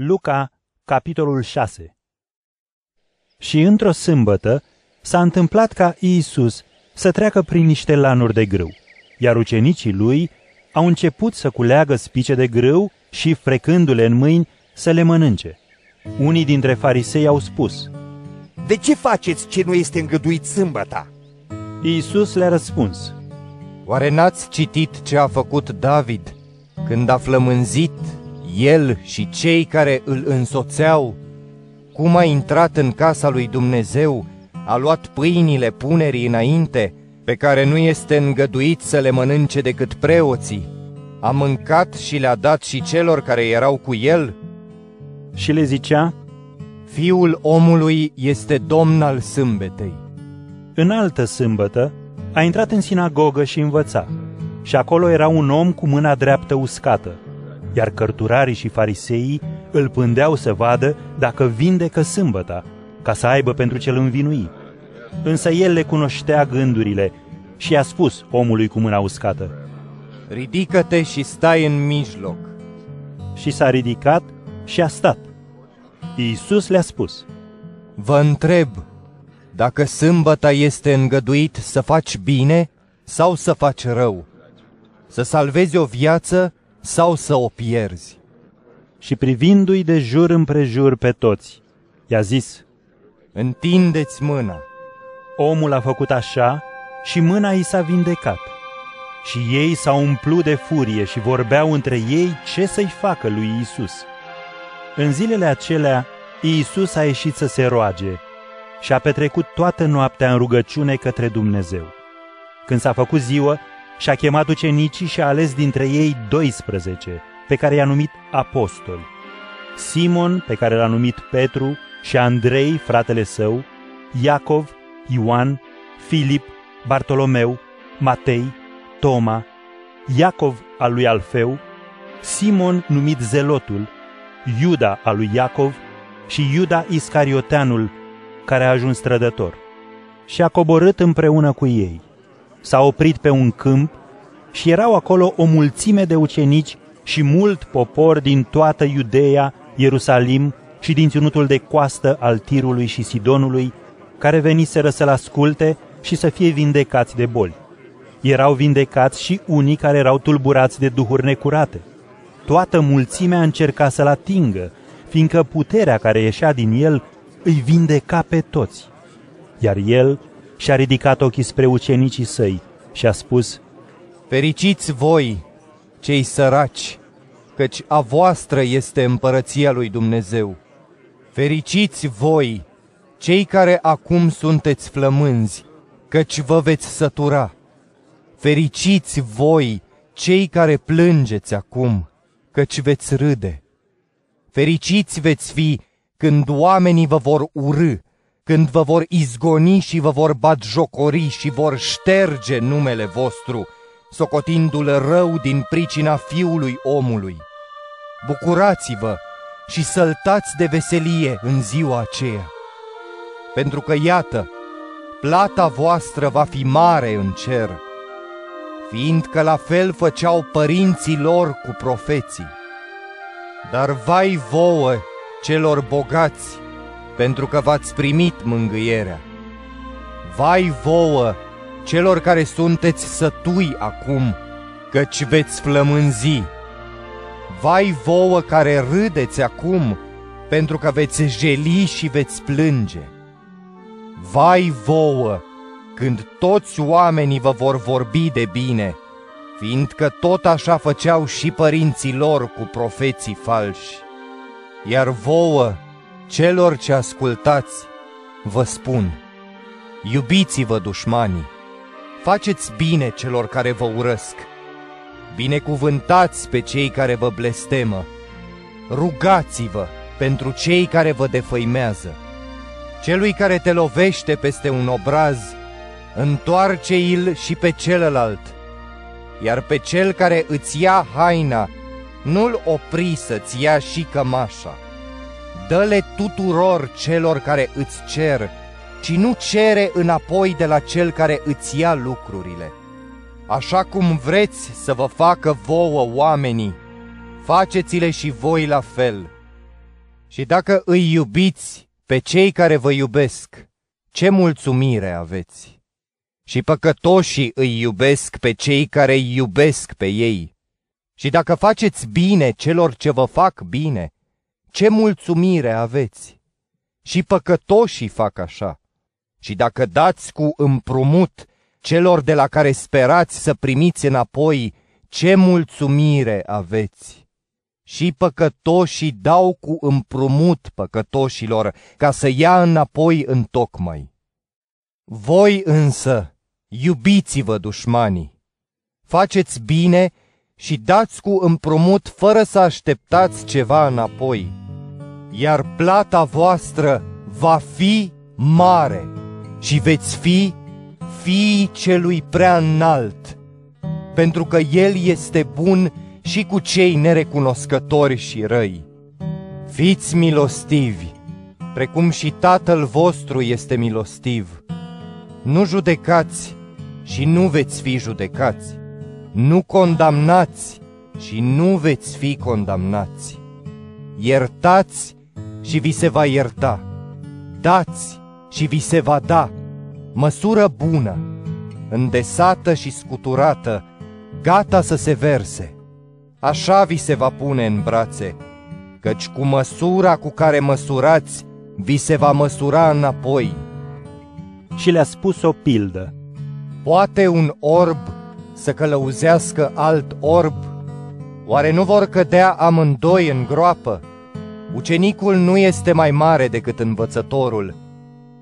Luca, capitolul 6 Și într-o sâmbătă s-a întâmplat ca Iisus să treacă prin niște lanuri de grâu, iar ucenicii lui au început să culeagă spice de grâu și, frecându-le în mâini, să le mănânce. Unii dintre farisei au spus, De ce faceți ce nu este îngăduit sâmbăta? Iisus le-a răspuns, Oare n-ați citit ce a făcut David când a flămânzit el și cei care îl însoțeau? Cum a intrat în casa lui Dumnezeu, a luat pâinile punerii înainte, pe care nu este îngăduit să le mănânce decât preoții. A mâncat și le-a dat și celor care erau cu el? și le zicea, Fiul omului este domn al sâmbetei. În altă sâmbătă a intrat în sinagogă și învăța. Și acolo era un om cu mâna dreaptă uscată, iar cărturarii și fariseii îl pândeau să vadă dacă vindecă sâmbăta, ca să aibă pentru cel învinui. Însă el le cunoștea gândurile și i-a spus omului cu mâna uscată. Ridică-te și stai în mijloc. Și s-a ridicat și a stat. Iisus le-a spus, Vă întreb, dacă sâmbăta este îngăduit să faci bine sau să faci rău, să salvezi o viață sau să o pierzi. și privindu-i de jur împrejur pe toți, i-a zis, Întindeți mâna. Omul a făcut așa și mâna i s-a vindecat. Și ei s-au umplut de furie și vorbeau între ei ce să-i facă lui Isus. În zilele acelea, Iisus a ieșit să se roage și a petrecut toată noaptea în rugăciune către Dumnezeu. Când s-a făcut ziua, și-a chemat ucenicii și a ales dintre ei 12, pe care i-a numit apostoli. Simon, pe care l-a numit Petru, și Andrei, fratele său, Iacov, Ioan, Filip, Bartolomeu, Matei, Toma, Iacov al lui Alfeu, Simon numit Zelotul, Iuda al lui Iacov și Iuda Iscarioteanul, care a ajuns trădător. Și a coborât împreună cu ei. S-a oprit pe un câmp și erau acolo o mulțime de ucenici și mult popor din toată Iudeea, Ierusalim și din ținutul de coastă al Tirului și Sidonului, care veniseră să-l asculte și să fie vindecați de boli. Erau vindecați și unii care erau tulburați de duhuri necurate. Toată mulțimea încerca să-l atingă, fiindcă puterea care ieșea din el îi vindeca pe toți. Iar el și-a ridicat ochii spre ucenicii săi și a spus, Fericiți voi, cei săraci, căci a voastră este împărăția lui Dumnezeu. Fericiți voi, cei care acum sunteți flămânzi, căci vă veți sătura. Fericiți voi, cei care plângeți acum, căci veți râde. Fericiți veți fi când oamenii vă vor urâ, când vă vor izgoni și vă vor batjocori și vor șterge numele vostru, socotindu-l rău din pricina fiului omului. Bucurați-vă și săltați de veselie în ziua aceea, pentru că iată, plata voastră va fi mare în cer, fiindcă la fel făceau părinții lor cu profeții. Dar vai vouă, celor bogați, pentru că v-ați primit mângâierea. Vai vouă, celor care sunteți sătui acum, căci veți flămânzi. Vai vouă care râdeți acum, pentru că veți jeli și veți plânge. Vai vouă, când toți oamenii vă vor vorbi de bine, fiindcă tot așa făceau și părinții lor cu profeții falși. Iar vouă, celor ce ascultați, vă spun, iubiți-vă dușmanii, faceți bine celor care vă urăsc, binecuvântați pe cei care vă blestemă, rugați-vă pentru cei care vă defăimează. Celui care te lovește peste un obraz, întoarce-il și pe celălalt, iar pe cel care îți ia haina, nu-l opri să-ți ia și cămașa. Dă-le tuturor celor care îți cer, ci nu cere înapoi de la cel care îți ia lucrurile. Așa cum vreți să vă facă vouă oamenii, faceți-le și voi la fel, Și dacă îi iubiți pe cei care vă iubesc, ce mulțumire aveți! Și păcătoșii îi iubesc pe cei care îi iubesc pe ei. Și dacă faceți bine celor ce vă fac bine, ce mulțumire aveți! Și păcătoșii fac așa. Și dacă dați cu împrumut celor de la care sperați să primiți înapoi, ce mulțumire aveți! Și păcătoșii dau cu împrumut păcătoșilor ca să ia înapoi în tocmai. Voi însă, iubiți-vă dușmanii, faceți bine și dați cu împrumut fără să așteptați ceva înapoi, iar plata voastră va fi mare și veți fi fiii celui prea înalt, pentru că El este bun și cu cei nerecunoscători și răi. Fiți milostivi, precum și Tatăl vostru este milostiv. Nu judecați și nu veți fi judecați. Nu condamnați și nu veți fi condamnați. Iertați și vi se va ierta. Dați și vi se va da. Măsură bună, îndesată și scuturată, gata să se verse. Așa vi se va pune în brațe, căci cu măsura cu care măsurați, vi se va măsura înapoi. Și le-a spus o pildă. Poate un orb să călăuzească alt orb? Oare nu vor cădea amândoi în groapă? Ucenicul nu este mai mare decât învățătorul,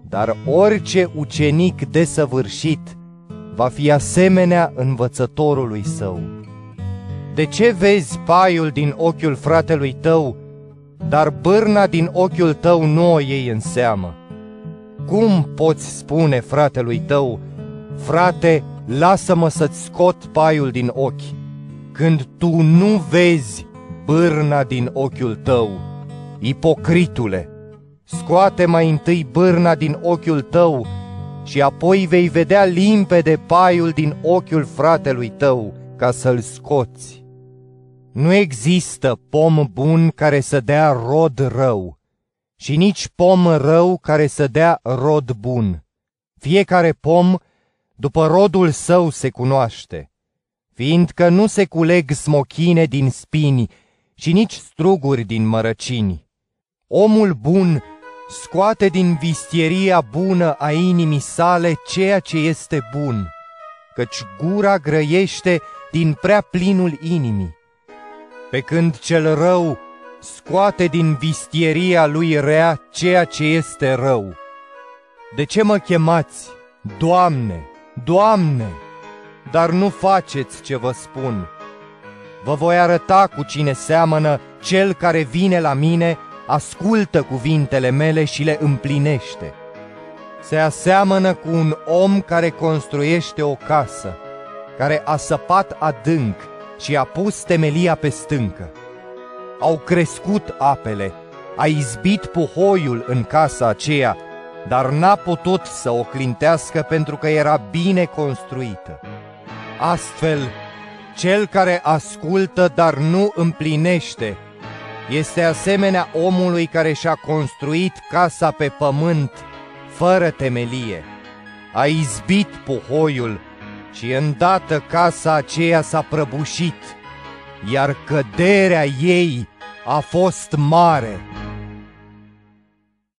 dar orice ucenic desăvârșit va fi asemenea învățătorului său. De ce vezi paiul din ochiul fratelui tău, dar bârna din ochiul tău nu o iei în seamă? Cum poți spune fratelui tău, frate, lasă-mă să-ți scot paiul din ochi, când tu nu vezi bârna din ochiul tău, ipocritule? Scoate mai întâi bârna din ochiul tău și apoi vei vedea limpede paiul din ochiul fratelui tău ca să-l scoți. Nu există pom bun care să dea rod rău și nici pom rău care să dea rod bun. Fiecare pom după rodul său se cunoaște, fiindcă nu se culeg smochine din spini și nici struguri din mărăcini. Omul bun scoate din vistieria bună a inimii sale ceea ce este bun, căci gura grăiește din prea plinul inimii pe când cel rău scoate din vistieria lui rea ceea ce este rău. De ce mă chemați, Doamne, Doamne, dar nu faceți ce vă spun? Vă voi arăta cu cine seamănă cel care vine la mine, ascultă cuvintele mele și le împlinește. Se aseamănă cu un om care construiește o casă, care a săpat adânc, și a pus temelia pe stâncă. Au crescut apele, a izbit puhoiul în casa aceea, dar n-a putut să o clintească pentru că era bine construită. Astfel, cel care ascultă, dar nu împlinește, este asemenea omului care și-a construit casa pe pământ, fără temelie. A izbit puhoiul și îndată casa aceea s-a prăbușit, iar căderea ei a fost mare.